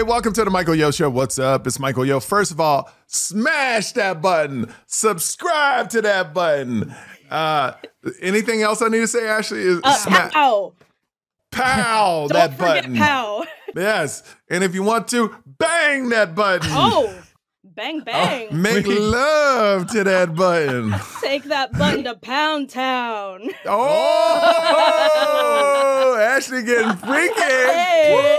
Hey, welcome to the Michael Yo Show. What's up? It's Michael Yo. First of all, smash that button. Subscribe to that button. Uh, anything else I need to say, Ashley? Is Uh, sma- pow. pow Don't that forget button. pow. Yes. And if you want to, bang that button. Oh, bang bang. Make love to that button. Take that button to Pound Town. Oh, Ashley getting freaky. Hey.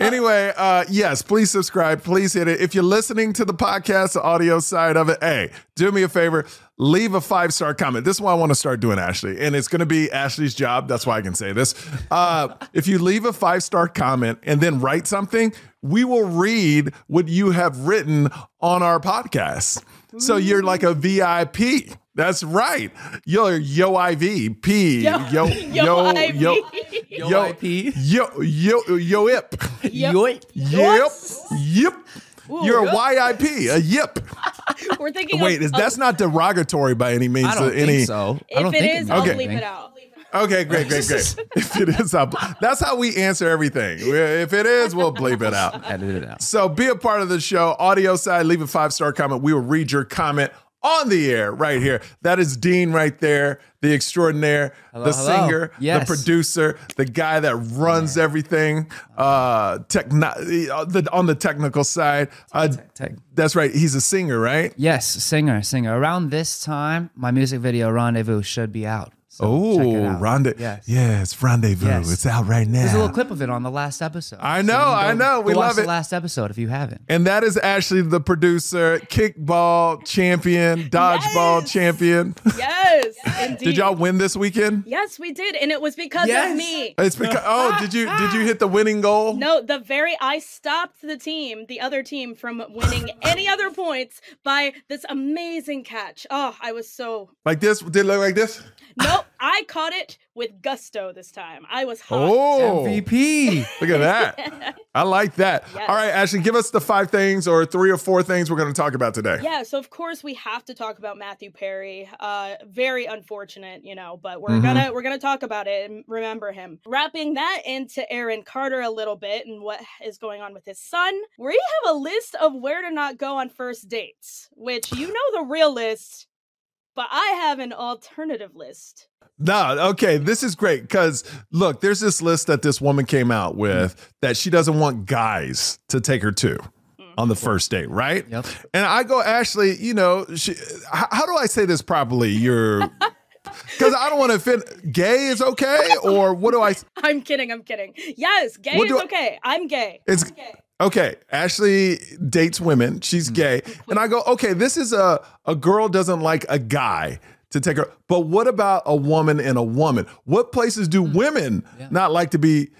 Anyway, uh, yes, please subscribe. Please hit it. If you're listening to the podcast, the audio side of it, hey, do me a favor, leave a five star comment. This is what I want to start doing, Ashley, and it's going to be Ashley's job. That's why I can say this. Uh, if you leave a five star comment and then write something, we will read what you have written on our podcast. So you're like a VIP. That's right. You're yo IV P yo yo yo yo Yo, yo IP. yo yo yo ip. Yoip. Yep. Yep. Ooh, You're a yep. YIP, a yip. We're thinking. Wait, of, is that's not derogatory by any means? I don't uh, to any, think so. I If don't it think is, I'll Okay. bleep it out. Okay, great, great, great. if it is, I'll, that's how we answer everything. If it is, we'll bleep it out. Edit it out. So be a part of the show. Audio side, leave a five star comment. We will read your comment on the air right here. That is Dean right there, the extraordinaire, Hello, the hello. singer, Yes. the producer, the guy that runs everything. Uh, techno- the on the technical side. Uh, tech. That's right. He's a singer, right? Yes, singer, singer. Around this time, my music video Rendezvous should be out. So check it Oh, out. rendezvous. Yes. Yes, rendezvous. Yes. It's out right now. There's a little clip of it on the last episode. I know, you can I know. We go watch love the it. last episode if you haven't. And that is Ashley, the producer, kickball champion, dodgeball Yes. champion. Yes, indeed. Did y'all win this weekend? Yes, we did, and it was because Yes. of me. It's because oh, ah, did you ah. did you hit the winning goal? No, the very I stopped the team, the other team, from winning any other points by this amazing catch. Oh, I was so Like this? Did it look like this? Nope. I caught it with gusto this time. I was hot. Oh, MVP. look at that. I like that. Yes. All right, Ashley, give us the five things or three or four things we're going to talk about today. Yeah, so of course we have to talk about Matthew Perry. Uh very unfortunate, you know, but we're Mhm. gonna we're gonna talk about it and remember him. Wrapping that into Aaron Carter a little bit and what is going on with his son. We have a list of where to not go on first dates, which you know the real list, but I have an alternative list. No, okay, this is great because look, there's this list that this woman came out mm. with that she doesn't want guys to take her to mm. on the first date, right? Yep. And I go, Ashley, you know, she, how, how do I say this properly? You're because I don't want to offend. Gay is okay, or what do I? I'm kidding, I'm kidding. Yes, gay What is do I- okay. I'm gay. It's okay. Ashley dates women. She's mm. gay, and I go, okay, this is a a girl doesn't like a guy to take her. But what about a woman and a woman? What places do mm. women not like to be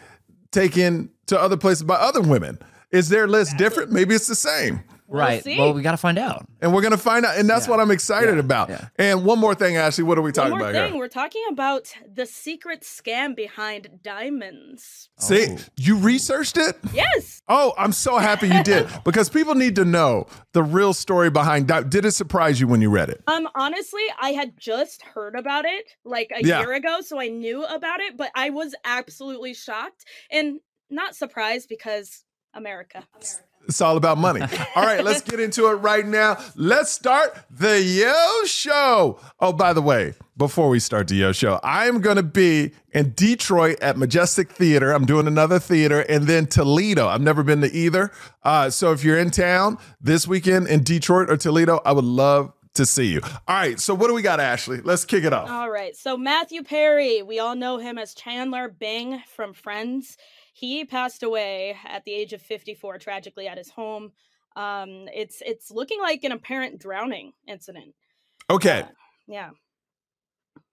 taken to other places by other women? Is their list different? Maybe it's the same. Right. see. Well, we got to find out. And we're gonna find out, and that's Yeah. what I'm excited Yeah. about. Yeah. And one more thing, Ashley, what are we One talking more about thing, here? we're talking about the secret scam behind diamonds. See, Oh. you researched it? Yes. Oh, I'm so happy you did because people need to know the real story behind. Di- Did it surprise you when you read it? Um, honestly, I had just heard about it like a Yeah. year ago, so I knew about it, but I was absolutely shocked and not surprised because America. America. It's all about money. All right, let's get into it right now. Let's start the Yo Show. Oh, by the way, before we start the Yo Show, I'm going to be in Detroit at Majestic Theater. I'm doing another theater, and then Toledo. I've never been to either. Uh, so if you're in town this weekend in Detroit or Toledo, I would love to see you. All right, so what do we got, Ashley? Let's kick it off. All right, so Matthew Perry, we all know him as Chandler Bing from Friends. He passed away at the age of 54, tragically at his home. Um, it's it's looking like an apparent drowning incident. Okay. Uh, yeah.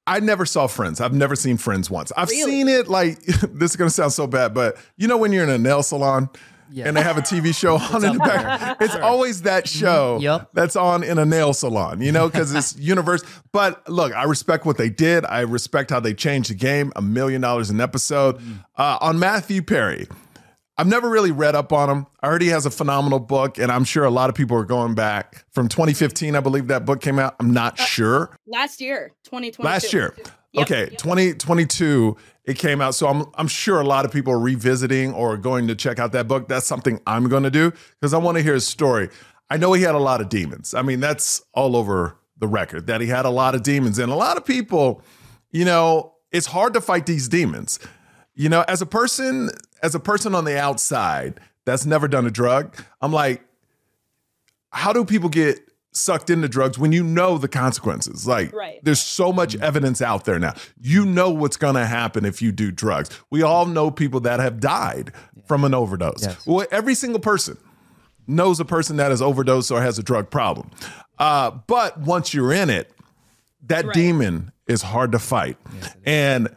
I never saw Friends. I've never seen Friends once. I've Really? seen it like this is gonna sound so bad, but you know when you're in a nail salon Yeah. and they have a TV show on in the up back, there. it's always that mm-hmm. show Yep. that's on in a nail salon, you know, because it's universe. But look, I respect what they did. I respect how they changed the game. A million dollars an episode mm. uh, on Matthew Perry. I've never really read up on him. I heard he has a phenomenal book, and I'm sure a lot of people are going back from 2015. I believe that book came out. I'm not uh, sure. Last year, 2020. Last year. Yep. Okay, 2022 it came out. So I'm I'm sure a lot of people are revisiting or going to check out that book. That's something I'm going to do because I want to hear his story. I know he had a lot of demons. I mean, that's all over the record that he had a lot of demons and a lot of people, you know, it's hard to fight these demons. You know, as a person as a person on the outside that's never done a drug, I'm like how do people get sucked into drugs when you know the consequences. Like, Right. there's so much evidence out there now. You know what's going to happen if you do drugs. We all know people that have died from an overdose. Yes. Well, every single person knows a person that has overdosed or has a drug problem. Uh, but once you're in it, that Right. demon is hard to fight. and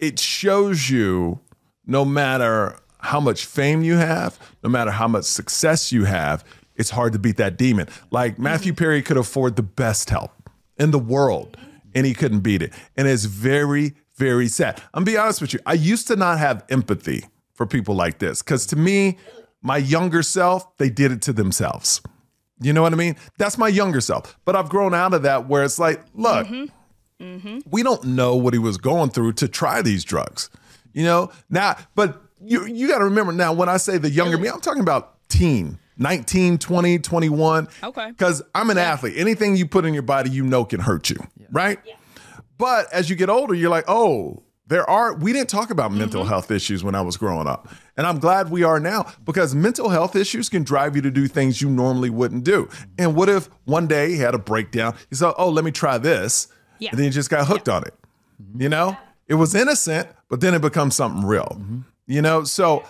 it shows you no matter how much fame you have, no matter how much success you have, it's hard to beat that demon. Like mm-hmm. Matthew Perry could afford the best help in the world and he couldn't beat it. And it's very, very sad. I'm gonna be honest with you. I used to not have empathy for people like this because to me, my younger self, they did it to themselves. You know what I mean? That's my younger self. But I've grown out of that where it's like, look, mm-hmm. Mm-hmm. we don't know what he was going through to try these drugs. You know, now, but you you got to remember now when I say the younger me, I'm talking about teen, 19, 20, 21. Okay. Because I'm an athlete. Anything you put in your body, you know can hurt you, right? But as you get older, you're like, oh, there are, we didn't talk about mm-hmm. mental health issues when I was growing up. And I'm glad we are now because mental health issues can drive you to do things you normally wouldn't do. And what if one day he had a breakdown? He said, oh, let me try this. Yeah. And then he just got hooked on it. You know, it was innocent, but then it becomes something real. Mm-hmm. You know, so I,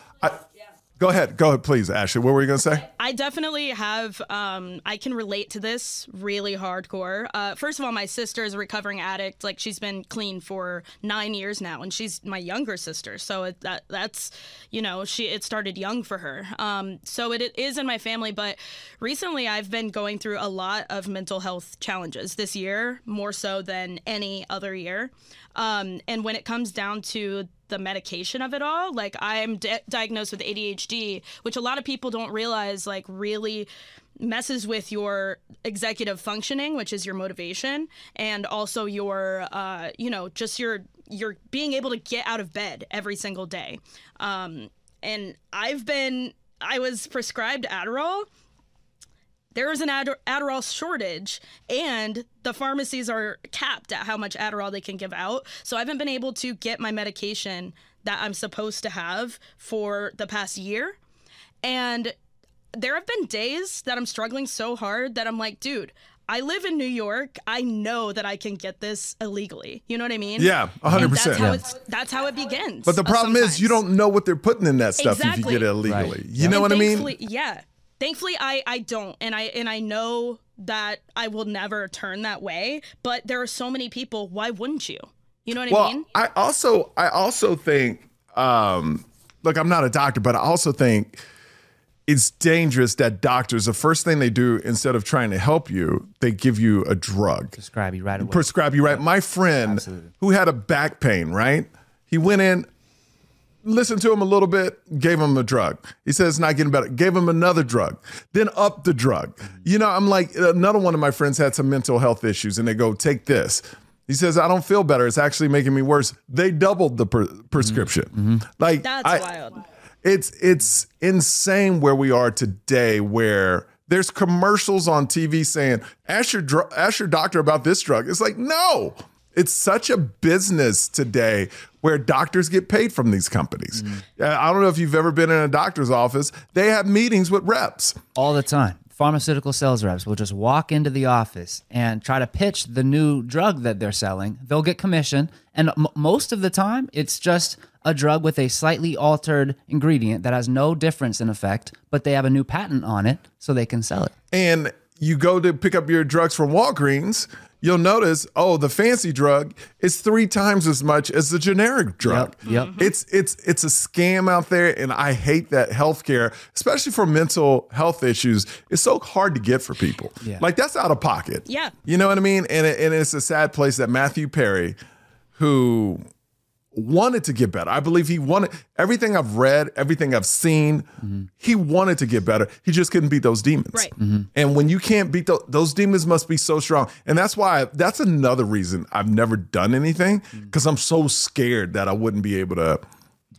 go ahead, go ahead, please, Ashley. What were you going to say? I definitely have. Um, I can relate to this really hardcore. Uh, first of all, my sister is a recovering addict. Like she's been clean for nine years now, and she's my younger sister. So it, that that's, you know, she it started young for her. Um, so it, it is in my family. But recently, I've been going through a lot of mental health challenges this year, more so than any other year. Um, and when it comes down to the medication of it all, like I'm di- diagnosed with ADHD, which a lot of people don't realize, like really messes with your executive functioning, which is your motivation, and also your, uh, you know, just your your being able to get out of bed every single day. Um, and I've been, I was prescribed Adderall there is an Adder- Adderall shortage, and the pharmacies are capped at how much Adderall they can give out. So I haven't been able to get my medication that I'm supposed to have for the past year. And there have been days that I'm struggling so hard that I'm like, dude, I live in New York. I know that I can get this illegally. You know what I mean? Yeah, 100%. And That's how, Yeah. it's, that's how it begins. But the uh, problem is you don't know what they're putting in that stuff if you get it illegally. Right. You know And what I mean? Yeah. Thankfully, I I don't, and I and I know that I will never turn that way. But there are so many people. Why wouldn't you? You know what I Well, mean? I also I also think um look, I'm not a doctor, but I also think it's dangerous that doctors the first thing they do instead of trying to help you, they give you a drug. Prescribe you right away. Prescribe you right. My friend who had a back pain, right? He went in listened to him a little bit, gave him a drug. He said it's not getting better. Gave him another drug, then up the drug. You know, I'm like, another one of my friends had some mental health issues and they go, take this. He says, I don't feel better. It's actually making me worse. They doubled the pre- prescription. Mm-hmm. Like, That's I- wild. it's it's insane where we are today where there's commercials on TV saying ask your dr- ask your doctor about this drug. It's like no. It's such a business today where doctors get paid from these companies. Uh, I don't know if you've ever been in a doctor's office. They have meetings with reps. all the time. Pharmaceutical sales reps will just walk into the office and try to pitch the new drug that they're selling. They'll get commission, and m- most of the time, it's just a drug with a slightly altered ingredient that has no difference in effect, but they have a new patent on it, so they can sell it. and you go to pick up your drugs from Walgreens, you'll notice, oh, the fancy drug is three times as much as the generic drug. Yep, yep. It's it's it's a scam out there, and I hate that healthcare, especially for mental health issues, is so hard to get for people. Yeah. Like that's out of pocket. Yeah. You know what I mean? And it, and it's a sad place that Matthew Perry, who wanted to get better. I believe he wanted everything I've read, everything I've seen. He wanted to get better. He just couldn't beat those demons. Right. Mm-hmm. And when you can't beat those, those demons, must be so strong. And that's why that's another reason I've never done anything mm. because I'm so scared that I wouldn't be able to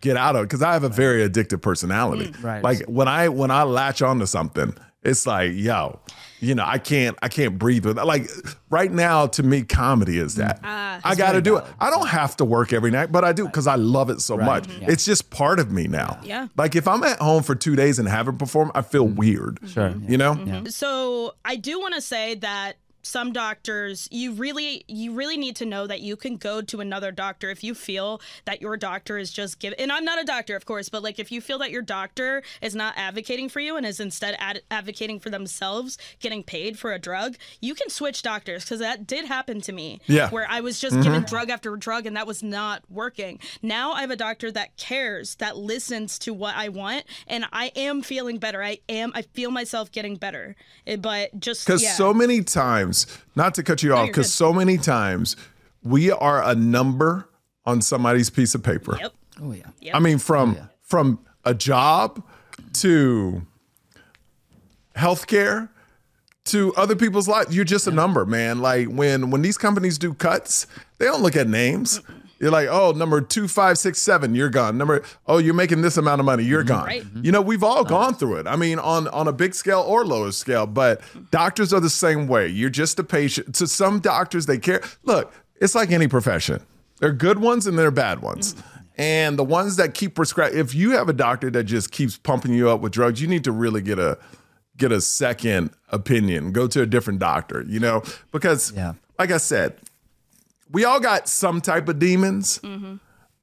get out of it because I have a very addictive personality. Mm. Right. Like when I when I latch onto something, it's like yo, you know, I can't I can't breathe with like right now to me comedy is mm. that. Ah, I got to do it. I don't have to work every night, but I do because I love it so much. It's just part of me now. Yeah. Like if I'm at home for 2 days and haven't performed, I feel mm. weird. Sure. Mm-hmm. You know? Mm-hmm. So I do want to say that some doctors you really you really need to know that you can go to another doctor if you feel that your doctor is just giving and i'm not a doctor of course but like if you feel that your doctor is not advocating for you and is instead ad- advocating for themselves getting paid for a drug you can switch doctors because that did happen to me. Yeah. where i was just given drug after drug and that was not working. Now i have a doctor that cares that listens to what i want and i am feeling better. I am i feel myself getting better. Eh, but just Because yeah. so many times, not to cut you off, because good. so many times we are a number on somebody's piece of paper. Yep. Oh yeah. Yep. I mean, from oh, from a job to healthcare to other people's lives. You're just a number, man. Like when when these companies do cuts, they don't look at names. You're like, oh, number two, five, six, seven, you're gone. Number, oh, you're making this amount of money, you're mm-hmm. gone. Right. You know, we've all gone through it. I mean, on on a big scale or lower scale, but doctors are the same way. You're just a patient. To some doctors, they care. Look, it's like any profession. There are good ones and there are bad ones. Mm. And the ones that keep prescribing, if you have a doctor that just keeps pumping you up with drugs, you need to really get a get a second opinion. Go to a different doctor, you know, because Yeah. like I said, we all got some type of demons,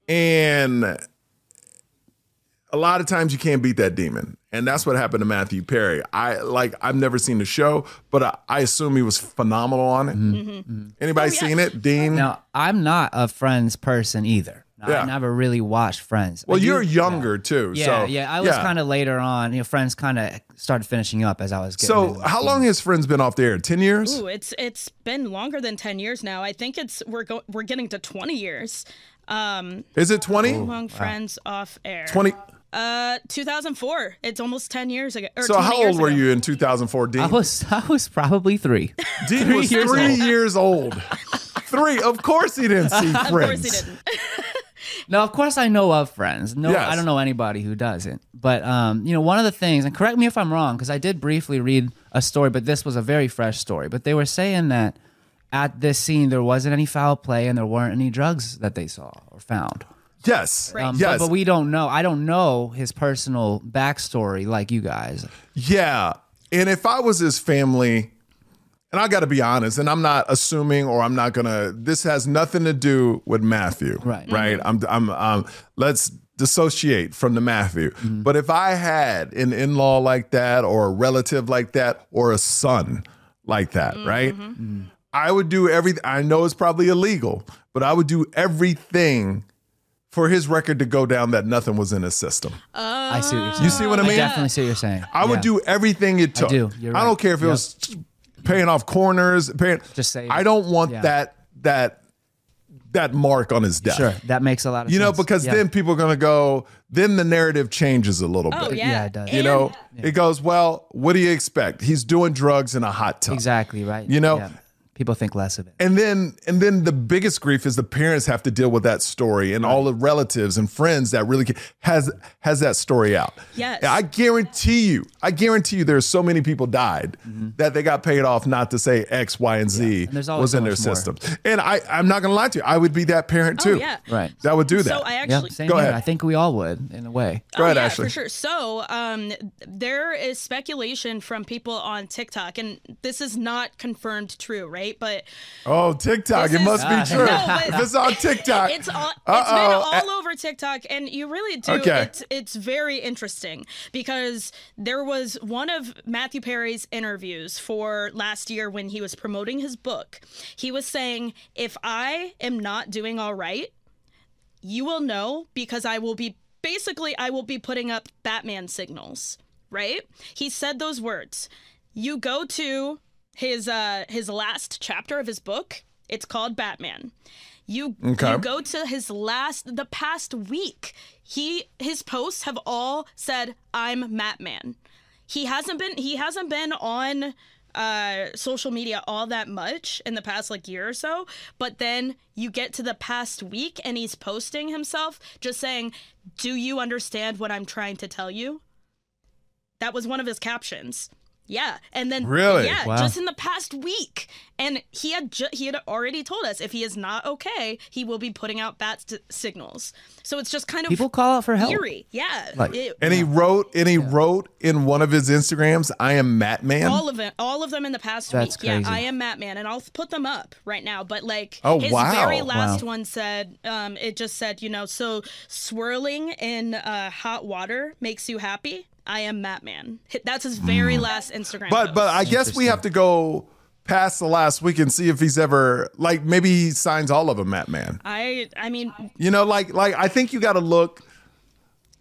and a lot of times you can't beat that demon. And that's what happened to Matthew Perry. I like I've never seen the show, but I, I assume he was phenomenal on it. Mm-hmm. Anybody Oh, yeah. seen it? Dean? Now I'm not a Friends person either. Yeah. I never really watched Friends. well, do- you're younger too. Yeah, so, yeah. I was kind of later on. You know, Friends kind of started finishing up as I was. Getting So into how it. long has Friends been off the air? Ten years? Ooh, it's it's been longer than ten years now. I think it's we're go- we're getting to twenty years. Um, Is it 20? long friends off air. 20. Uh, 2004. It's almost ten years ago. Or So how old were ago. you in 2004, Dean? I was I was probably three. Dean was years three old. years old. Three. Of course he didn't see Of Friends. course he didn't. No, of course I know of Friends. No, Yes. I don't know anybody who doesn't. But um, you know, one of the things, and correct me if I'm wrong, because I did briefly read a story, but this was a very fresh story. But they were saying that at this scene there wasn't any foul play and there weren't any drugs that they saw or found. Yes. Right. Um, yes. but, but we don't know. I don't know his personal backstory like you guys. Yeah. And if I was his family, and I got to be honest, and I'm not assuming or I'm not going to, this has nothing to do with Matthew. Right. Right. I'm, I'm, um, let's dissociate from the Matthew. Mm-hmm. But if I had an in law like that or a relative like that or a son like that, right? Mm-hmm. I would do everything. I know it's probably illegal, but I would do everything for his record to go down that nothing was in his system. I see what you're saying. You see what I mean? I definitely see what you're saying. I would do everything it took. do. You're I don't care if it Yep. was paying off corners, paying. Just say- I don't want yeah. that that that mark on his death. Sure, that makes a lot of You know, because Yeah. then people are gonna go. Then the narrative changes a little Oh bit. yeah. Yeah, it does. You And- know, it goes well. What do you expect? He's doing drugs in a hot tub. exactly right. You know? Yeah. people think less of it. And then and then the biggest grief is the parents have to deal with that story and all the relatives and friends that really ca- has has that story out. Yes. I guarantee you, I guarantee you there's so many people died that they got paid off not to say X, Y, and Z Mm-hmm. And was so in their much more. systems. And I, I'm not gonna lie to you, I would be that parent Oh too. yeah. Right. That would do that. So I Yeah, actually same Go here. ahead. I think we all would in a way. Go ahead, oh, yeah, Ashley. For sure. So, um, there is speculation from people on TikTok, and this is not confirmed true, right? But oh, TikTok, This it must is- be true. No, but- if it's on TikTok, it's all it's Uh-oh. been all over TikTok, and you really do. Okay. It's it's very interesting because there was one of Matthew Perry's interviews for last year when he was promoting his book. He was saying, "If I am not doing all right, you will know because I will be basically I will be putting up Batman signals." Right? He said those words. You go to his uh his last chapter of his book. It's called Batman. You Okay. you go to his last the past week. He his posts have all said I'm Matt Man. He hasn't been he hasn't been on uh social media all that much in the past like year or so but then you get to the past week and he's posting himself just saying do you understand what i'm trying to tell you that was one of his captions yeah and then Really? yeah Wow. just in the past week and he had ju- he had already told us if he is not okay he will be putting out bat st- signals so it's just kind of People call out for help. eerie yeah Like- It- And he wrote, and he wrote in one of his Instagrams, "I am Matt Man." all of it, all of them in the past That's week. Yeah. I am Matt Man, and I'll put them up right now. But like, Oh, his wow. very last Wow. one said, um, it just said, you know, so swirling in uh, hot water makes you happy. I am Matt Man. That's his very last Instagram. Mm. but post. but I guess we have to go past the last week and see if he's ever like maybe he signs all of them, Matt Man. I, I mean, You know, like like I think you got to look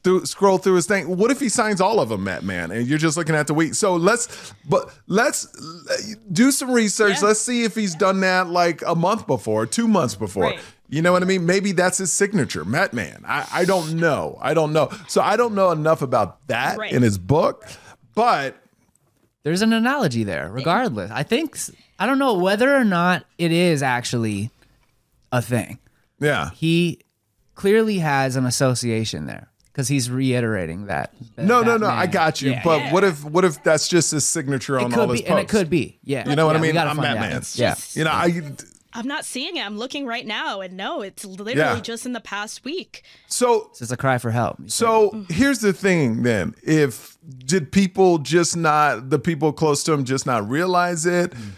through scroll through his thing. What if he signs all of them, Matt Man, and you're just looking at the week? So let's but let's uh, do some research. Yeah. Let's see if he's done that like a month before, two months before. Right. You know what I mean? Maybe that's his signature, Matt Man. I, I don't know. I don't know. So I don't know enough about that Right. in his book, but There's an analogy there, regardless. I think, I don't know whether or not it is actually a thing. yeah. He clearly has an association there because he's reiterating that. No, no, that no. I got you. Yeah. but what if what if that's just his signature on It all could his be, posts? and it could be. Yeah. You know what I Yeah, we mean? I'm find Matt. Man. Yeah. You know, I I'm not seeing it. I'm looking right now, and no, it's literally Yeah. just in the past week. so It's just a cry for help. So mm-hmm. here's the thing then. If did people just not the people close to him just not realize it? Mm.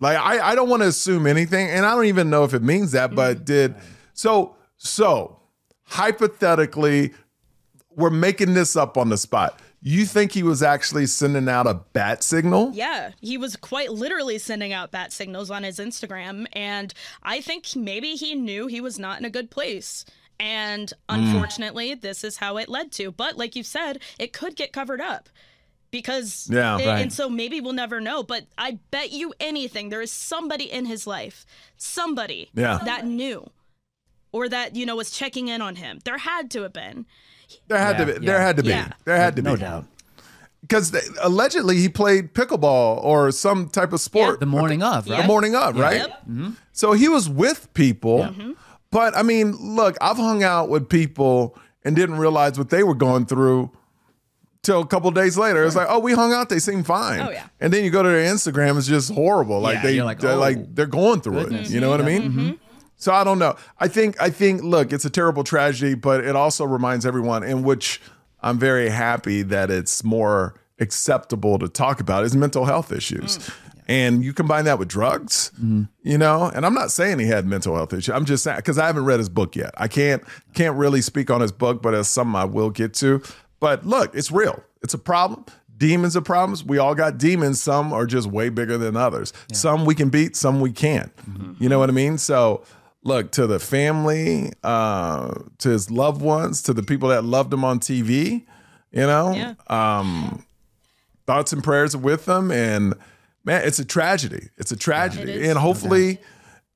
Like I, I don't want to assume anything, and I don't even know if it means that, but mm-hmm. did so so hypothetically, we're making this up on the spot. You think he was actually sending out a bat signal? Yeah, he was quite literally sending out bat signals on his Instagram, and I think maybe he knew he was not in a good place. And hmm. unfortunately, this is how it led to. But like you said, it could get covered up because Yeah, and, right. and so maybe we'll never know. But I bet you anything, there is somebody in his life, somebody Yeah. that knew, or that you know was checking in on him. There had to have been. There had Yeah, to be. yeah. There had to be. Yeah. There had to be. no doubt. Because allegedly he played pickleball or some type of sport. The morning of, right? the morning of, right? Yep. Mm-hmm. So he was with people. Mm-hmm. But I mean, look, I've hung out with people and didn't realize what they were going through till a couple days later. It's like, oh, we hung out, they seem fine. Oh, yeah. And then you go to their Instagram, it's just horrible. Like Yeah, they like, they're oh, like they're going through goodness. it. You know what I mean? Mm-hmm. So I don't know. I think I think look, it's a terrible tragedy, but it also reminds everyone in which I'm very happy that it's more acceptable to talk about is mental health issues. Mm, and you combine that with drugs, mm-hmm. you know, and I'm not saying he had mental health issues. I'm just saying because I haven't read his book yet. I can't can't really speak on his book, but as something I will get to. But look, it's real. It's a problem. Demons are problems. We all got demons. Some are just way bigger than others. Some we can beat, some we can't. Mm-hmm. You know what I mean? So look to the family, uh, to his loved ones, to the people that loved him on TV. You know, Yeah. um, thoughts and prayers are with them. And man, it's a tragedy. It's a tragedy. It and hopefully,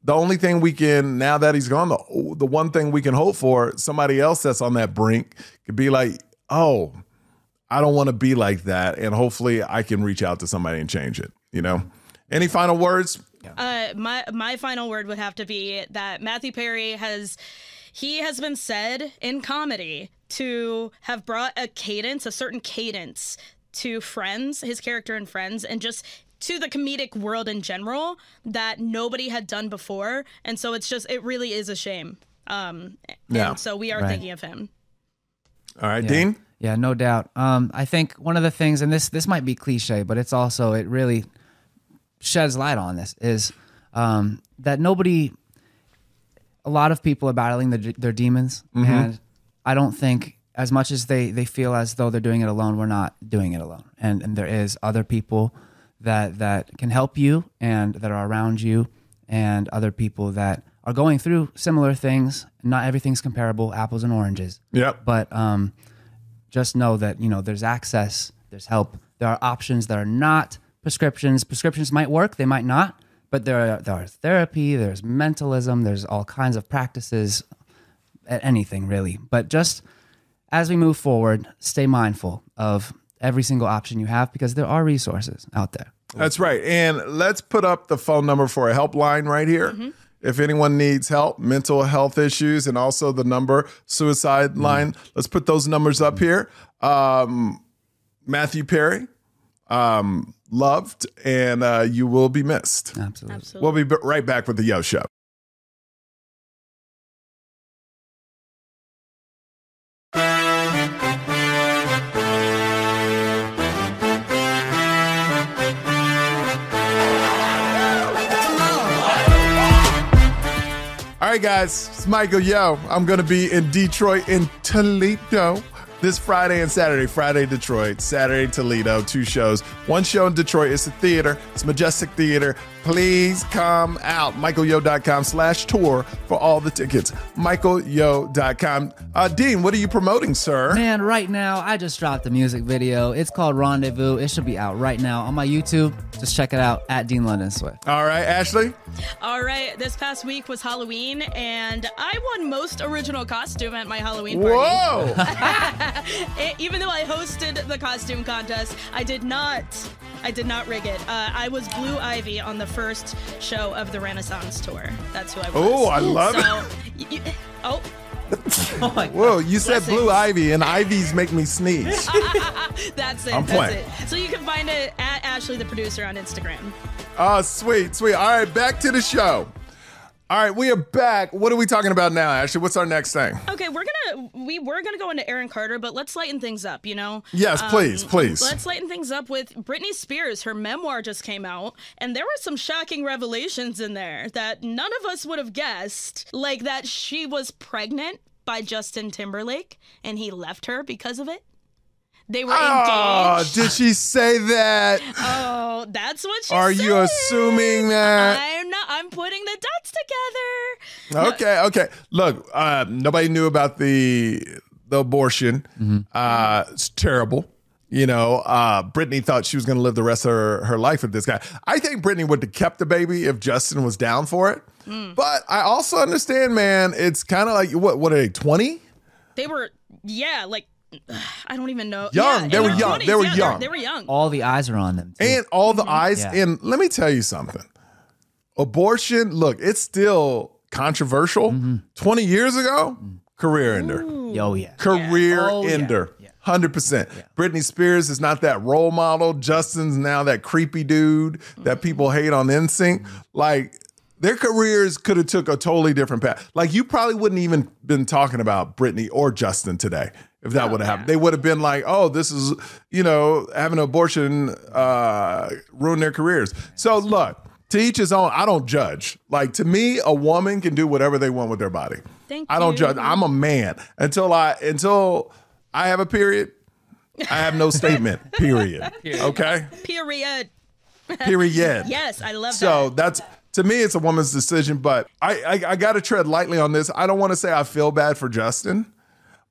the only thing we can now that he's gone, the the one thing we can hope for, somebody else that's on that brink could be like, oh, I don't want to be like that, and hopefully, I can reach out to somebody and change it. You know. Any final words? Uh, my my final word would have to be that Matthew Perry has he has been said in comedy to have brought a cadence, a certain cadence to Friends, his character in Friends, and just to the comedic world in general that nobody had done before. And so it's just it really is a shame. Um, Yeah. so we are Right. thinking of him. All right, Yeah. Dean. Yeah, no doubt. Um, I think one of the things, and this this might be cliche, but it's also it really sheds light on this is um, that nobody, a lot of people are battling the, their demons, and I don't think as much as they they feel as though they're doing it alone, we're not doing it alone, and and there is other people that that can help you and that are around you, and other people that are going through similar things. Not everything's comparable, apples and oranges. Yep. but um, just know that you know there's access, there's help, there are options that are not prescriptions. Prescriptions might work, they might not, But there are, there are therapy, there's mentalism, there's all kinds of practices, anything really. But just as we move forward, stay mindful of every single option you have because there are resources out there. That's right. And let's put up the phone number for a helpline right here. If anyone needs help, mental health issues, and also the number suicide line, let's put those numbers up here. Um, Matthew Perry, um, loved, and uh, you will be missed. Absolutely. Absolutely. We'll be right back with the Yo Show. All right, guys, it's Michael Yo. I'm going to be in Detroit, in Toledo, this Friday and Saturday. Friday, Detroit, Saturday, Toledo, two shows. One show in Detroit, it's a theater, it's Majestic Theater. Please come out. MichaelYo.com slash tour for all the tickets. MichaelYo.com. Uh, Dean, what are you promoting, sir? Man, right now, I just dropped a music video. It's called Rendezvous. It should be out right now on my YouTube. Just check it out at Dean London Swift. All right, Ashley? All right, this past week was Halloween, and I won most original costume at my Halloween party. Whoa! Even though I hosted the costume contest, I did not. I did not rig it. Uh, I was Blue Ivy on the first show of the Renaissance tour. That's who I was. Oh, I love it. so, y- y- oh, Whoa, you said Blessings. blue ivy, and ivies make me sneeze. that's it. I'm that's playing. it. So you can find it at Ashley the producer on Instagram. Oh, sweet, sweet. All right, back to the show. All right, we are back. What are we talking about now, Ashley? What's our next thing? Okay, we're gonna we were gonna go into Aaron Carter, but let's lighten things up. You know? Yes, um, please, please. Let's lighten things up with Britney Spears. Her memoir just came out, and there were some shocking revelations in there that none of us would have guessed, like that she was pregnant by Justin Timberlake, and he left her because of it. They were in. Oh, engaged. did she say that? Oh, that's what she said. Are said. you assuming that? I'm not. I'm putting the dots together. Okay, okay. Look, uh, nobody knew about the the abortion. Uh, it's terrible. You know, uh, Britney thought she was going to live the rest of her, her life with this guy. I think Britney would have kept the baby if Justin was down for it. But I also understand, man. It's kind of like what? What are they? Twenty? They were, yeah, like I don't even know. Young. Yeah, They were young. 20s, They were yeah, young. They were young. All the eyes are on them. too. and all the mm-hmm. eyes. Yeah. And let me tell you something abortion, look, it's still controversial. Mm-hmm. 20 years ago, mm. career ender. oh yeah. Career Oh, ender. Yeah. 100%. Britney Spears is not that role model. Justin's now that creepy dude that mm-hmm. people hate on NSYNC. Like, their careers could have took a totally different path. Like you probably wouldn't even been talking about Britney or Justin today if that would have happened. They would have been like, "Oh, this is you know having an abortion uh, ruin their careers." So look, to each his own. I don't judge. Like to me, a woman can do whatever they want with their body. Thank you. I don't you. judge. I'm a man until I until I have a period. I have no statement. Period. Okay. Period. Period. Yes, I love that. So that. that's to me, it's a woman's decision. But I I, I got to tread lightly on this. I don't want to say I feel bad for Justin,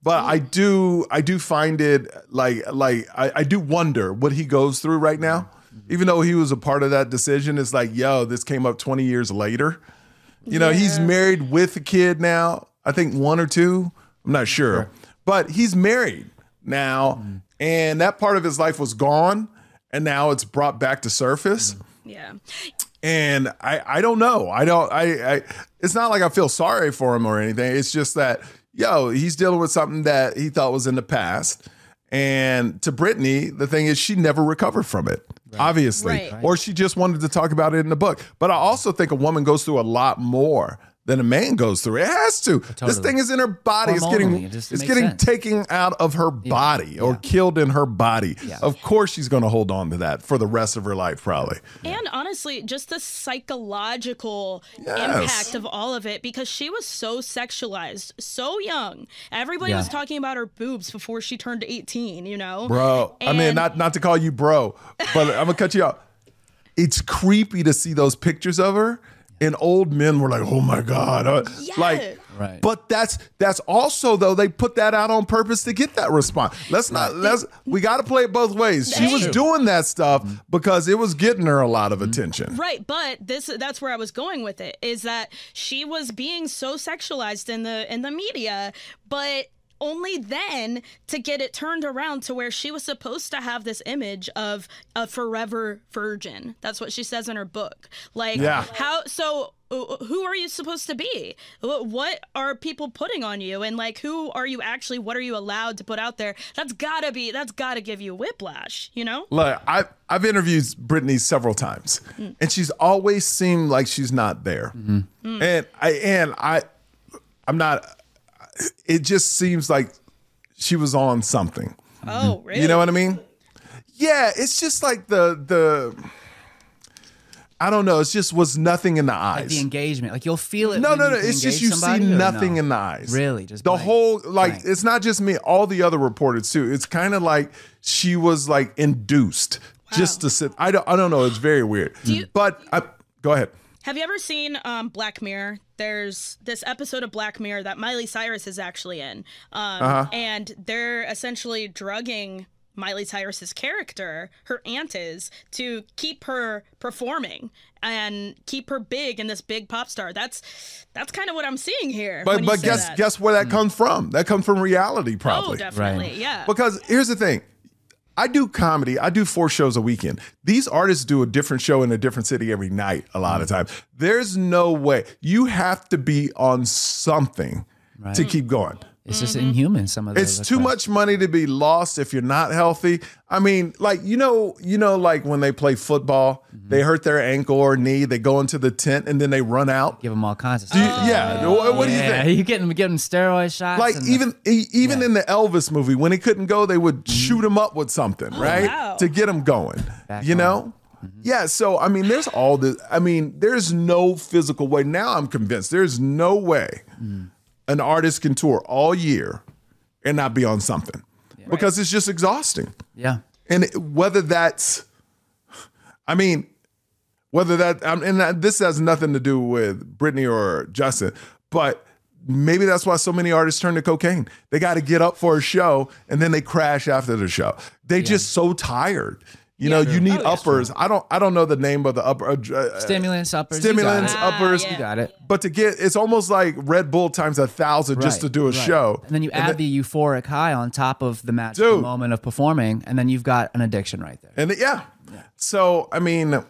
but I do I do find it like like I, I do wonder what he goes through right now. Mm-hmm. Even though he was a part of that decision, it's like yo, this came up twenty years later. You know, he's married with a kid now. I think one or two. I'm not sure, but he's married now, mm-hmm. and that part of his life was gone, and now it's brought back to surface mm-hmm. Yeah. and I I don't know. I don't I I it's not like I feel sorry for him or anything. It's just that yo, he's dealing with something that he thought was in the past. And to Britney, the thing is she never recovered from it. Obviously. Right. Right. Or she just wanted to talk about it in the book. But I also think a woman goes through a lot more than a man goes through. It has to. This thing is in her body. It's getting it it's getting sense. taken out of her body or yeah. killed in her body. Yeah. Of course she's going to hold on to that for the rest of her life probably. And honestly, just the psychological Yes. impact of all of it because she was so sexualized, so young. Everybody Yeah. was talking about her boobs before she turned 18, you know? Bro, I mean, not not to call you bro, but I'm gonna cut you off. It's creepy to see those pictures of her, and old men were like, "Oh my god!" Uh, Yeah. Like Right. But that's that's also though they put that out on purpose to get that response. Let's not let's we got to play it both ways. She was doing that stuff because it was getting her a lot of attention. Right, but this that's where I was going with it is that she was being so sexualized in the in the media, but only then to get it turned around to where she was supposed to have this image of a forever virgin. That's what she says in her book. Like Yeah. how so uh, uh who are you supposed to be? Uh, what are people putting on you and like who are you actually what are you allowed to put out there? That's got to be that's got to give you whiplash, you know? Look, I I've interviewed Britney several times, mm. and she's always seemed like she's not there. Mm-hmm. And I and I, I'm not. It just seems like she was on something. Oh, really? You know what I mean? Yeah, it's just like the the. I don't know. It just was nothing in the eyes. the engagement, like you'll feel it. No, when no, you no. It's just you see nothing no? in the eyes. Really, just the blank. whole like Blank. it's not just me. All the other reporters too. It's kind of like she was like induced just to sit. I don't. I don't know. It's very weird. you- but I, go ahead. Have you ever seen um, Black Mirror? There's this episode of Black Mirror that Miley Cyrus is actually in, um, Uh-huh. and they're essentially drugging Miley Cyrus's character, her aunt is, to keep her performing and keep her big and this big pop star. That's that's kind of what I'm seeing here. But but guess that. guess where that comes from? That comes from reality, probably. oh, probably. definitely, yeah. Because here's the thing. I do comedy. I do four shows a weekend. These artists do a different show in a different city every night a lot of Mm. times. There's no way. You have to be on something to keep going. It's just inhuman. Some of those. It's too much money to be lost if you're not healthy. I mean, like you know, you know, like when they play football, Mm-hmm. they hurt their ankle or knee, they go into the tent and then they run out. Give them all kinds of Do you- stuff. yeah. What, what do you yeah, think? you getting getting steroid shots. Like and the- even even in the Elvis movie, when he couldn't go, they would Mm-hmm. shoot him up with something, right, wow. to get him going. Back you on. know. Mm-hmm. Yeah, so I mean, there's all this. I mean, there's no physical way. Now I'm convinced there's no way Mm. An artist can tour all year and not be on something because it's just exhausting. yeah. And whether that's, I mean, whether that, and that, this has nothing to do with Britney or Justin, but maybe that's why so many artists turn to cocaine. They got to get up for a show and then they crash after the show. They just so tired. You know, you need uppers. I don't. I don't know the name of the upper. Uh, uh, Stimulants, uppers. you got Stimulants, it. Ah, uppers. yeah. You got it. But to get, it's almost like Red Bull times a thousand just to do a right. show. And then you add the euphoric high on top of the magical Dude. moment of performing, and then you've got an addiction right there. And yeah. So, I mean,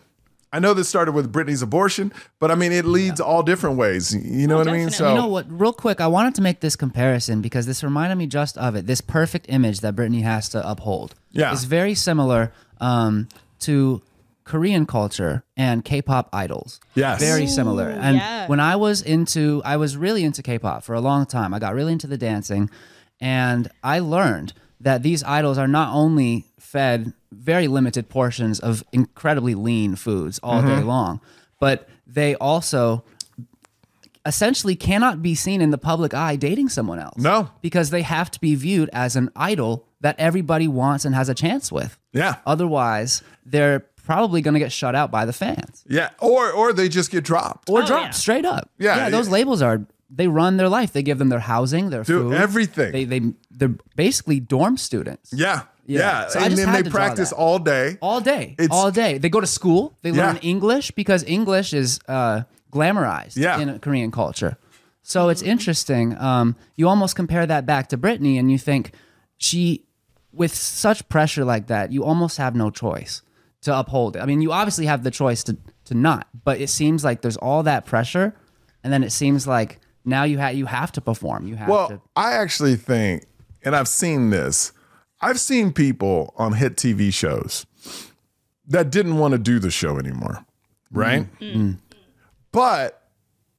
I know this started with Britney's abortion, but I mean, it leads all different ways. You know what I mean? So, You know what? Real quick, I wanted to make this comparison because this reminded me just of it. This perfect image that Britney has to uphold Yeah. is very similar um, to Korean culture and K-pop idols. Yes. very similar. And yeah. when I was into, I was really into K-pop for a long time. I got really into the dancing, and I learned that these idols are not only fed very limited portions of incredibly lean foods all Mm-hmm. day long, but they also essentially cannot be seen in the public eye dating someone else. No. Because they have to be viewed as an idol that everybody wants and has a chance with. yeah. Otherwise, they're probably going to get shut out by the fans Yeah. Or, or they just get dropped. or Oh, dropped yeah. straight up. Yeah, yeah, those yeah. labels are they run their life. They give them their housing, their Dude, food, everything. They they they're basically dorm students Yeah. Yeah. Yeah. So I and just then had they to draw practice all day. all day, It's- all day. They go to school. They learn English because English is uh, glamorized Yeah. in Korean culture. So it's interesting. Um, you almost compare that back to Britney, and you think she, with such pressure like that, you almost have no choice to uphold it. I mean, you obviously have the choice to to not, but it seems like there's all that pressure, and then it seems like now you have you have to perform. You have Well, to. I actually think, and I've seen this, I've seen people on hit TV shows that didn't want to do the show anymore, right? But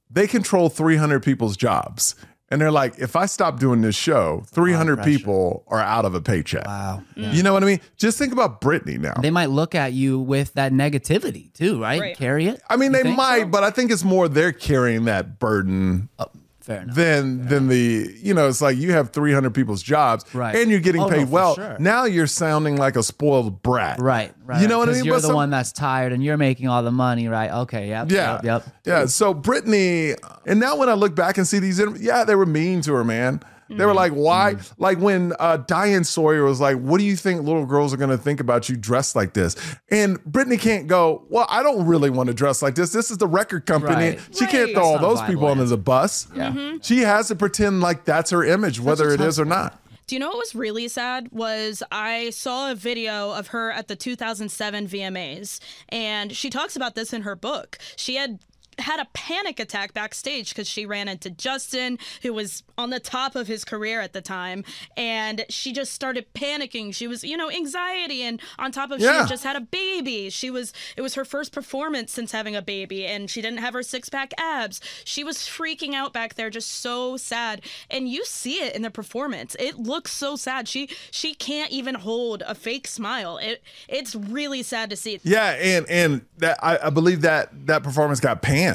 they control 300 people's jobs. And they're like, if I stop doing this show, 300 people are out of a paycheck. Wow. Mm. You know what I mean? Just think about Britney now. They might look at you with that negativity too, right? Right. Carry it. I mean, You they might, so? but I think it's more they're carrying that burden. Uh, Fair enough. than than the you know it's like you have 300 people's jobs Right. and you're getting Oh, paid for well sure. now you're sounding like a spoiled brat Right, right. you know what I mean You're But the some- one that's tired, and you're making all the money, right? Okay, yep, yeah yep, yep. yeah so Britney and now when I look back and see these yeah they were mean to her man they were like why? Like when uh, Diane Sawyer was like what do you think little girls are going to think about you dressed like this? And Britney can't go well I don't really want to dress like this. This is the record company. Right. she can't throw all That's not those people viable under the bus. Yeah. she has to pretend like that's her image whether it is or not. Do you know what was really sad? Was I saw a video of her at the 2007 VMAs, and she talks about this in her book. She had had a panic attack backstage because she ran into Justin, who was on the top of his career at the time, and she just started panicking. She was, you know, anxiety, and on top of she Yeah. had just had a baby. She was it was her first performance since having a baby, and she didn't have her six pack abs. She was freaking out back there, just so sad. And you see it in the performance. It looks so sad. She she can't even hold a fake smile. It it's really sad to see. Yeah, and and that I, I believe that that performance got panned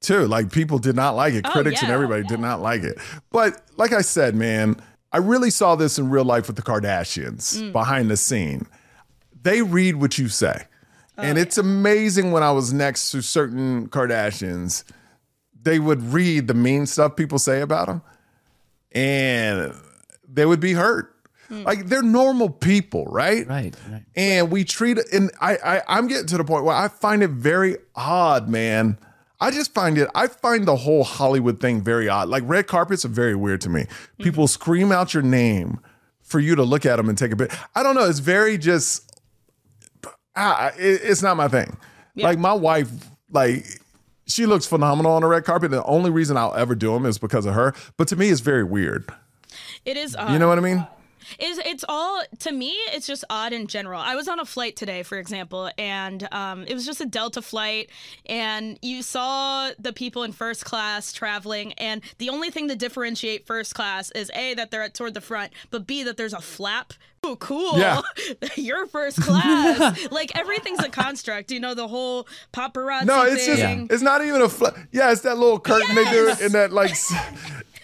too. Like people did not like it. Oh, Critics and yeah. everybody did not like it. But like I said, man, I really saw this in real life with the Kardashians Mm. behind the scene. They read what you say. Oh, and it's amazing when I was next to certain Kardashians, they would read the mean stuff people say about them and they would be hurt. Hmm. Like they're normal people, right? Right, right. and we treat and I, I i'm getting to the point where i find it very odd man i just find it i find the whole hollywood thing very odd. Like red carpets are very weird to me. People scream out your name for you to look at them and take a bit i don't know it's very just ah, it- it's not my thing. Like my wife like she looks phenomenal on the red carpet. The only reason i'll ever do them is because of her but to me it's very weird. It is odd. you know what i mean It's it's all to me. It's just odd in general. I was on a flight today, for example, and um, it was just a Delta flight, and you saw the people in first class traveling, and the only thing to differentiate first class is a that they're at toward the front, but b that there's a flap. Ooh, cool. Yeah. You're first class. like everything's a construct. You know the whole paparazzi No, it's just thing. it's not even a fl- yeah, it's that little curtain they do Yes. and that like s-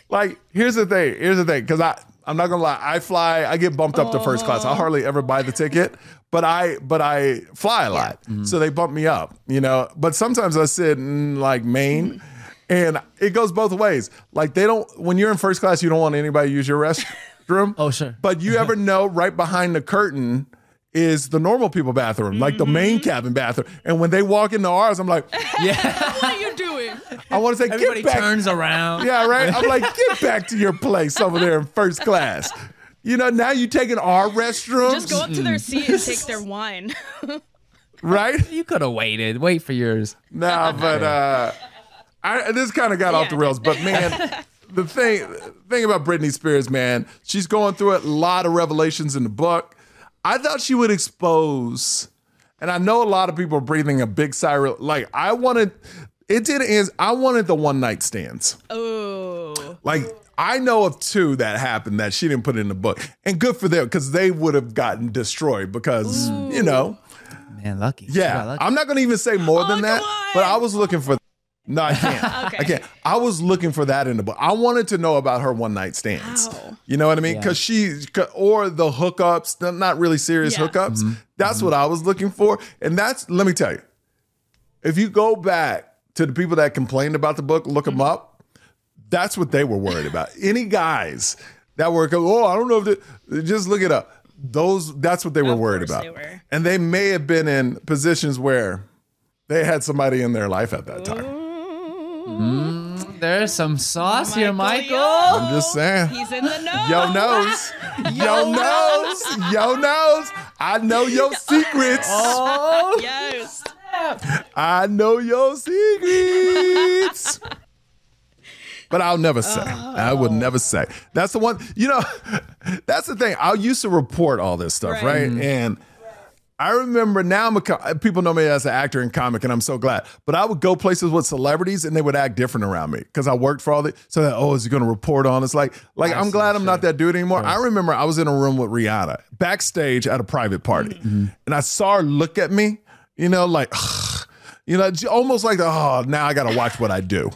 like here's the thing, here's the thing cuz I I'm not to lie, I fly, I get bumped up to first class. I hardly ever buy the ticket, but I but I fly a lot. Mm-hmm. So they bump me up, you know. But sometimes I sit in like main mm-hmm. and it goes both ways. Like they don't when you're in first class, you don't want anybody to use your restroom. Oh, sure. But you ever know right behind the curtain is the normal people bathroom, like the main mm-hmm. cabin bathroom. And when they walk into ours, I'm like, Yeah. what are you doing? I want to say, Everybody get back. turns around. Yeah, right. I'm like, get back to your place over there in first class. You know, now you taking our restrooms, Just go up to their seat and take their wine. right? You could have waited. Wait for yours. Nah, but uh, I this kind of got off the rails. But man, the thing thing about Britney Spears, man, she's going through. A lot of revelations in the book. I thought she would expose, and I know a lot of people are breathing a big sigh. of- Like I wanted, it did is I wanted the one night stands. oh. Like I know of two that happened that she didn't put in the book, and good for them because they would have gotten destroyed because you know, Man, lucky. Yeah. lucky. I'm not going to even say more than Oh, that, on. but I was looking for. No, I can't. Okay. I can't. I was looking for that in the book. I wanted to know about her one night stands. Wow. You know what I mean? Yeah. Because she, or the hookups, the not really serious Yeah. hookups. Mm-hmm. That's what I was looking for. And that's, let me tell you, if you go back to the people that complained about the book, look Mm-hmm. them up. That's what they were worried about. Any guys that were, oh, I don't know if they, just look it up. Those, that's what they were Of worried about. they were. And they may have been in positions where they had somebody in their life at that time. There's some sauce here, Michael. I'm just saying. He's in the know. Yo knows. Yo knows. Yo knows. I know your secrets. Oh, Yes. I know your secrets. But I'll never say. I would never say. That's the one, you know, that's the thing. I used to report all this stuff, right? Right. And I remember now I'm a people know me as an actor and comic, and I'm so glad. But I would go places with celebrities, and they would act different around me because I worked for all the. So that oh, is he going to report on? It's like like I I'm glad I'm sure. not that dude anymore. I remember I was in a room with Rihanna backstage at a private party, and I saw her look at me, you know, like, you know, j- almost like oh, now I got to watch what I do.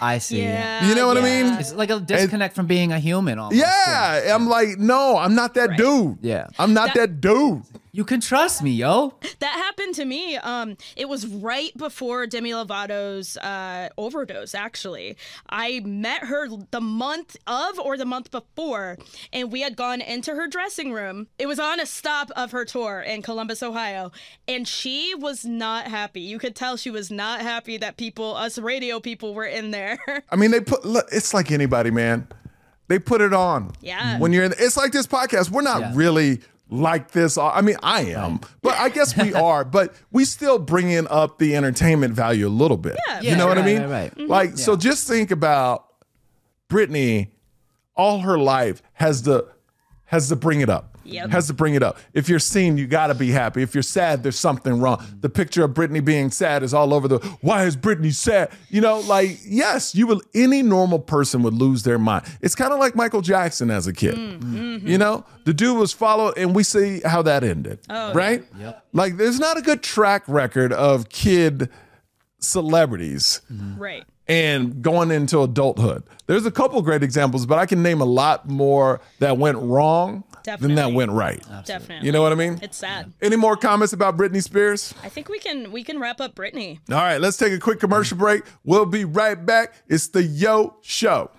I see. Yeah. You know what I mean? It's like a disconnect from being a human almost. Yeah, I'm like, no, I'm not that dude. Yeah. I'm not that, dude. You can trust me, yo. That happened to me. Um, it was right before Demi Lovato's uh, overdose. Actually, I met her the month of or the month before, and we had gone into her dressing room. It was on a stop of her tour in Columbus, Ohio, and she was not happy. You could tell she was not happy that people, us radio people, were in there. I mean, they put. Look, it's like anybody, man. They put it on. Yeah. When you're in, it's like this podcast. We're not Yeah. really like this. I mean, I am, but I guess we are. But we still bringing up the entertainment value a little bit. Yeah, you for know what I mean? Right, right, right. Like, so just think about Britney All her life has to has to bring it up. Yep. Has to bring it up. If you're seen, you got to be happy. If you're sad, there's something wrong. The picture of Britney being sad is all over the. Why is Britney sad? You know, like yes, you will. Any normal person would lose their mind. It's kind of like Michael Jackson as a kid. Mm, mm-hmm. You know, the dude was followed, and we see how that ended. Oh, right? Yep. Like, there's not a good track record of kid celebrities mm-hmm. right. and going into adulthood. There's a couple great examples, but I can name a lot more that went wrong than that went right. Definitely. You know what I mean? It's sad. Any more comments about Britney Spears? I think we can we can wrap up Britney. All right, let's take a quick commercial break. We'll be right back. It's the Yo Show.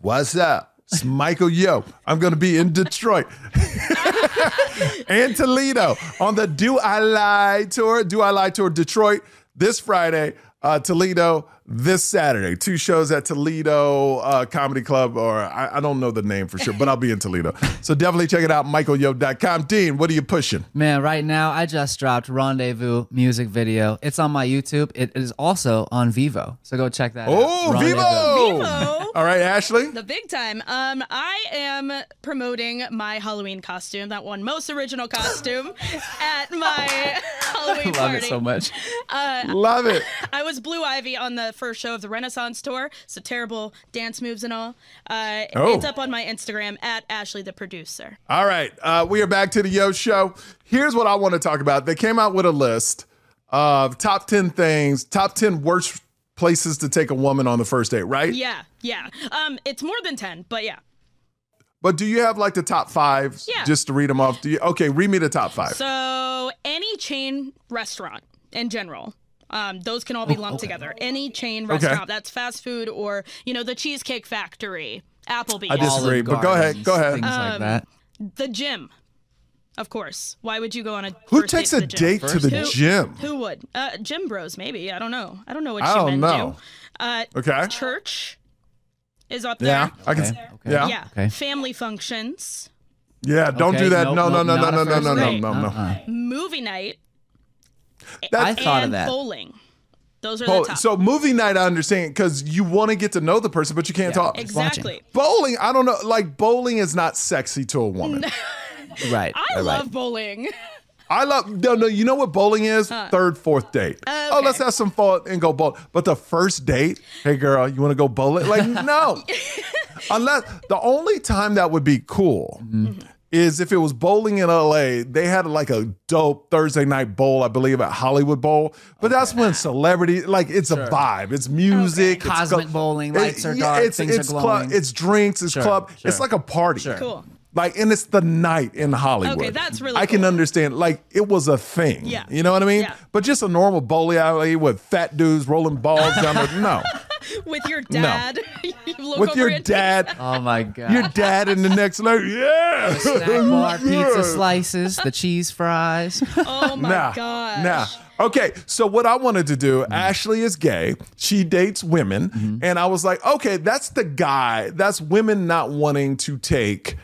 What's up? It's Michael Yo. I'm going to be in Detroit and Toledo on the Do I Lie tour. Do I Lie tour Detroit this Friday, uh, Toledo this Saturday. Two shows at Toledo uh, Comedy Club, or I, I don't know the name for sure, but I'll be in Toledo. So definitely check it out, michaelyo.com. Dean, what are you pushing? Man, right now I just dropped Rendezvous music video. It's on my YouTube. It is also on Vevo. So go check that out. Oh, Vevo! Vevo. All right, Ashley. The big time. Um, I am promoting my Halloween costume, that one most original costume, at my Halloween Love party. it so much. Love it. I was Blue Ivy on the first show of the Renaissance tour, so terrible dance moves and all. Uh, Oh. It's up on my Instagram at Ashley the producer. All right, uh, we are back to the Yo Show. Here's what I want to talk about. They came out with a list of top 10 things, top 10 worst places to take a woman on the first date, right? Yeah, yeah. Um, it's more than ten, but yeah. But do you have like the top five Yeah. just to read them off? Do you? Okay, read me the top five. So any chain restaurant in general. Um, those can all be lumped together. Any chain restaurant that's fast food or you know the Cheesecake Factory, Applebee's, I disagree, Olive but go ahead, go ahead. Things like Um, that. the gym. Of course. Why would you go on a Who first takes date a to the gym? date to the Who- gym? Who would? Uh, gym bros, maybe. I don't know. I don't know what I you don't men know. do. Uh, Okay. church is up there. Yeah, there. I can. Okay, okay. Yeah, yeah, Yeah. Okay. Family functions, Yeah, Don't Okay, do that. nope, no, no, nope, no, no, not no, a no, first no, no, no, no. Uh-uh. movie night, I That, thought of that. bowling. Those are oh, the top. so movie night, I understand because you want to get to know the person, but you can't Yeah. talk. exactly. Bowling, I don't know. Like bowling is not sexy to a woman. Right. I right, love right. bowling. I love no no. You know what bowling is? Third, fourth date. Oh, oh, okay. let's have some fun and go bowl. But the first date, hey girl, you want to go bowling? Like no. Unless the only time that would be cool mm-hmm. is if it was bowling in LA. They had like a dope Thursday night bowl, I believe, at Hollywood Bowl. But that's when celebrity like it's a vibe. It's music. Okay. It's Cosmic bowling, lights are dark, It's, things are glowing. Club, it's drinks. It's Sure, club. It's like a party. Sure. Cool. Like, and it's the night in Hollywood. Okay, that's really I can understand. Like, it was a thing. Yeah. You know what I mean? Yeah. But just a normal bowling alley with fat dudes rolling balls down the no. With your dad. you look with over your dad, Oh my god. your dad in the next like, yeah. Snack bar, pizza slices, the cheese fries. Oh my Nah, gosh. nah. Okay, so what I wanted to do, Ashley is gay. She dates women. Mm-hmm. And I was like, okay, that's the guy. That's women not wanting to take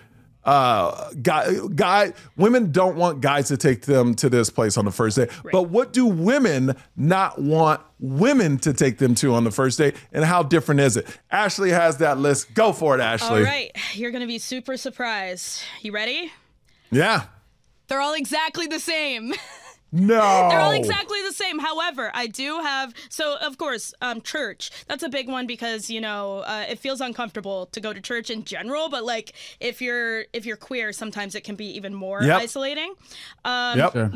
uh guy guy women don't want guys to take them to this place on the first date but what do women not want women to take them to on the first date and how different is it ashley has that list go for it ashley All right. You're going to be super surprised. You ready? yeah They're all exactly the same. no They're all exactly the same. However, I do have so of course, um, church. That's a big one because you know uh, it feels uncomfortable to go to church in general. But like if you're if you're queer, sometimes it can be even more Yep. isolating. Um, yep Sure.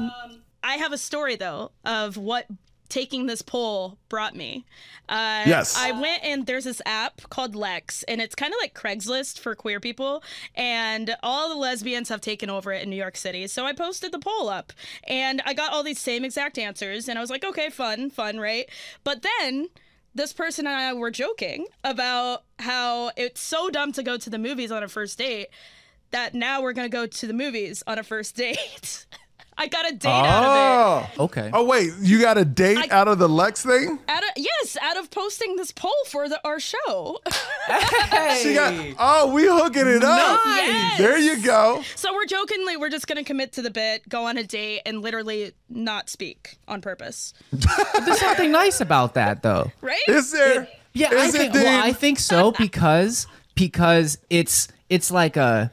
I have a story though of what taking this poll brought me. Uh, Yes. I went and there's this app called Lex, and it's kind of like Craigslist for queer people. And all the lesbians have taken over it in New York City. So I posted the poll up, and I got all these same exact answers. And I was like, okay, fun, fun, right? But then this person and I were joking about how it's so dumb to go to the movies on a first date that now we're gonna go to the movies on a first date. I got a date out of it. Oh. Okay. Oh wait, you got a date I- out of the Lex thing? Out of yes, out of posting this poll for the, our show. She got. Oh, we hooking it up. Nice. There you go. so we're jokingly we're just gonna commit to the bit, go on a date, and literally not speak on purpose. There's something nice about that, though. Right? Is there? Yeah, I Is it, think, well, I think so because because it's it's like a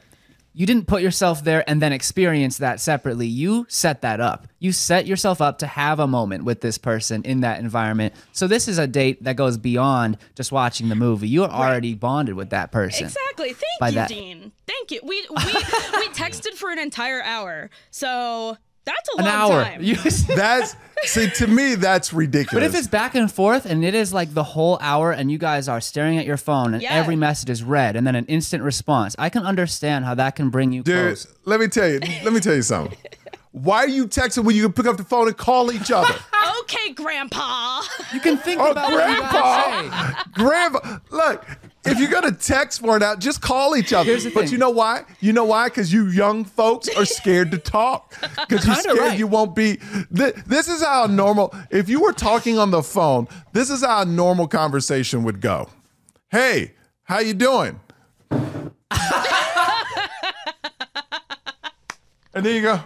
you didn't put yourself there and then experience that separately. You set that up. You set yourself up to have a moment with this person in that environment. So this is a date that goes beyond just watching the movie. You're already bonded with that person. Exactly. Thank you, that- Dean. Thank you. We we we texted for an entire hour. So that's a An long hour. time. That's see to me that's ridiculous. But if it's back and forth and it is like the whole hour and you guys are staring at your phone and Yeah. every message is read and then an instant response, I can understand how that can bring you Dude, close. let me tell you. Let me tell you something. Why are you texting when you can pick up the phone and call each other? okay, Grandpa. You can think Oh, about what you gotta say. grandpa, grandpa. Look, if you're gonna text for it out, just call each other. Here's the but thing. you know why? You know why? Because you young folks are scared to talk. Because you're scared right. you won't be. Th- this is how normal. If you were talking on the phone, this is how a normal conversation would go. Hey, how you doing? and then you go.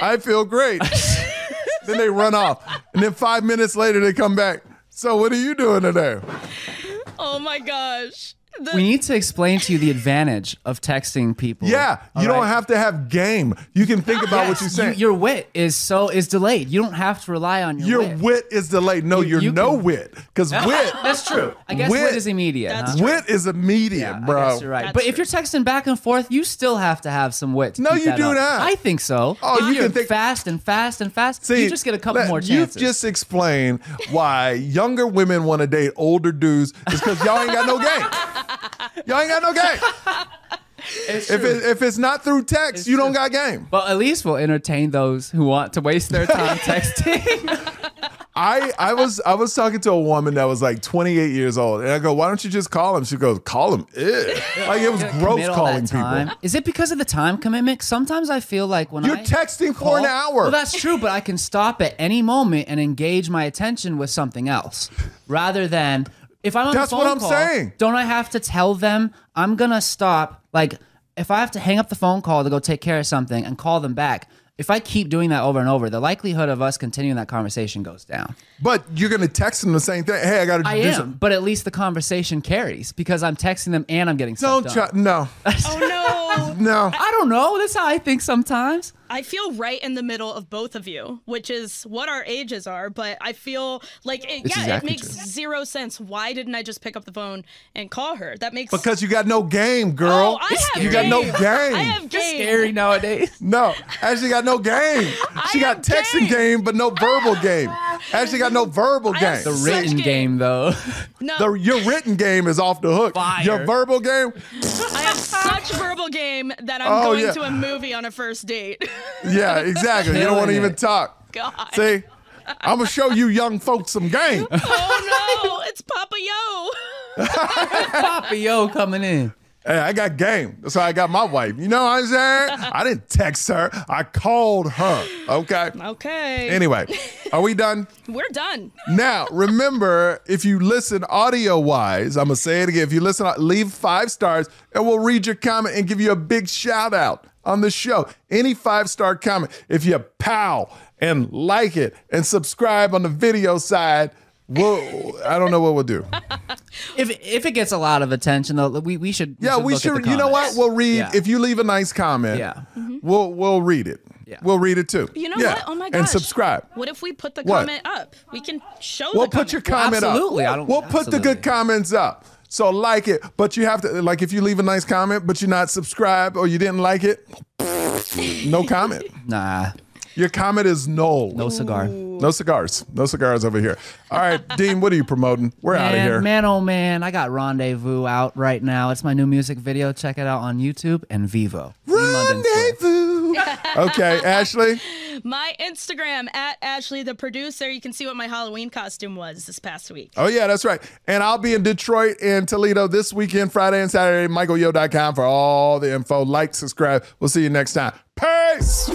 I feel great. then they run off. And then five minutes later, they come back. So, what are you doing today? Oh my gosh. The- We need to explain to you the advantage of texting people. Yeah, you All don't right? have to have game. You can think about what you're you- saying. your wit is so is delayed. You don't have to rely on your, wit. your wit. wit is delayed. No, You- you're you no can- wit. Because wit, That's true. I guess Wit- wit, is immediate. That's huh? true. wit is immediate, Yeah, I bro. guess you're right. That's but if you're texting back and forth, you still have to have some wit. To No, keep you that do up. not. I think so. Oh, If you you're can think- fast and fast and fast. See, you just get a couple let- more chances. You've just explained why younger women want to date older dudes is because y'all ain't got no game. Y'all ain't got no game. It's If, it, if it's not through text, It's you don't true. got game. But at least we'll entertain those who want to waste their time texting. I I was I was talking to a woman that was like 28 years old, and I go, "Why don't you just call him?" She goes, "Call him." Ew. Like it was gross calling people. Is it because of the time commitment? Sometimes I feel like when You're I texting for an hour. Well, that's true, but I can stop at any moment and engage my attention with something else, rather than if I'm on That's a what phone I'm call, saying. Don't I have to tell them I'm gonna stop? Like if I have to hang up the phone call to go take care of something and call them back. If I keep doing that over and over, the likelihood of us continuing that conversation goes down. but you're gonna text them the same thing. Hey, I got to I do am, something. but at least the conversation carries because I'm texting them and I'm getting Don't done. try. No, oh no. no. I don't know. That's how I think sometimes. I feel right in the middle of both of you, which is what our ages are, but I feel like it, yeah, exactly it makes true. zero sense. Why didn't I just pick up the phone and call her? That makes Because you got no game, oh, girl. Oh, I have you got no game. game. I have Just game. scary nowadays. No, Ashley got no game. She got have texting game. game. but no verbal game. Ashley got no verbal I game. The written game. game, though. No, The- your written game is off the hook. Fire. Your verbal game, I have such verbal game that I'm Oh, going yeah. to a movie on a first date. yeah, exactly. you don't want to even talk. God. See, I'm gonna show you young folks some game. Oh no, it's Papa Yo. Papa Yo coming in. Hey, I got game. That's how I got my wife. You know what I'm saying? I didn't text her. I called her. Okay. Okay. Anyway, are we done? We're done. Now, remember, if you listen audio wise, I'm going to say it again. If you listen, leave five stars and we'll read your comment and give you a big shout out on the show. Any five star comment. If you pow and like it and subscribe on the video side, we'll, I don't know what we'll do. If if it gets a lot of attention, though, we, we should. Yeah, we look at should. You know what? We'll read Yeah. if you leave a nice comment. Yeah. Mm-hmm. we'll we'll read it. Yeah. we'll read it too. You know Yeah. what? Oh my gosh. And subscribe. What if we put the What? comment up? We can show We'll the put your comment. comment absolutely. up. I don't- we'll put the good comments up. So like it, but you have to like if you leave a nice comment, but you're not subscribed or you didn't like it, no comment. Nah, Your comment is null. no cigar. No cigars. No cigars over here. All right, Dean, what are you promoting? We're out of Man, here. man, oh man, I got Rendezvous out right now. It's my new music video. Check it out on YouTube and Vevo. Dean London Swift. Rendezvous. okay, Ashley. My Instagram at Ashley the producer. You can see what my Halloween costume was this past week. Oh, yeah, that's right. And I'll be in Detroit and Toledo this weekend, Friday and Saturday. MichaelYo.com for all the info. Like, subscribe. We'll see you next time. Peace.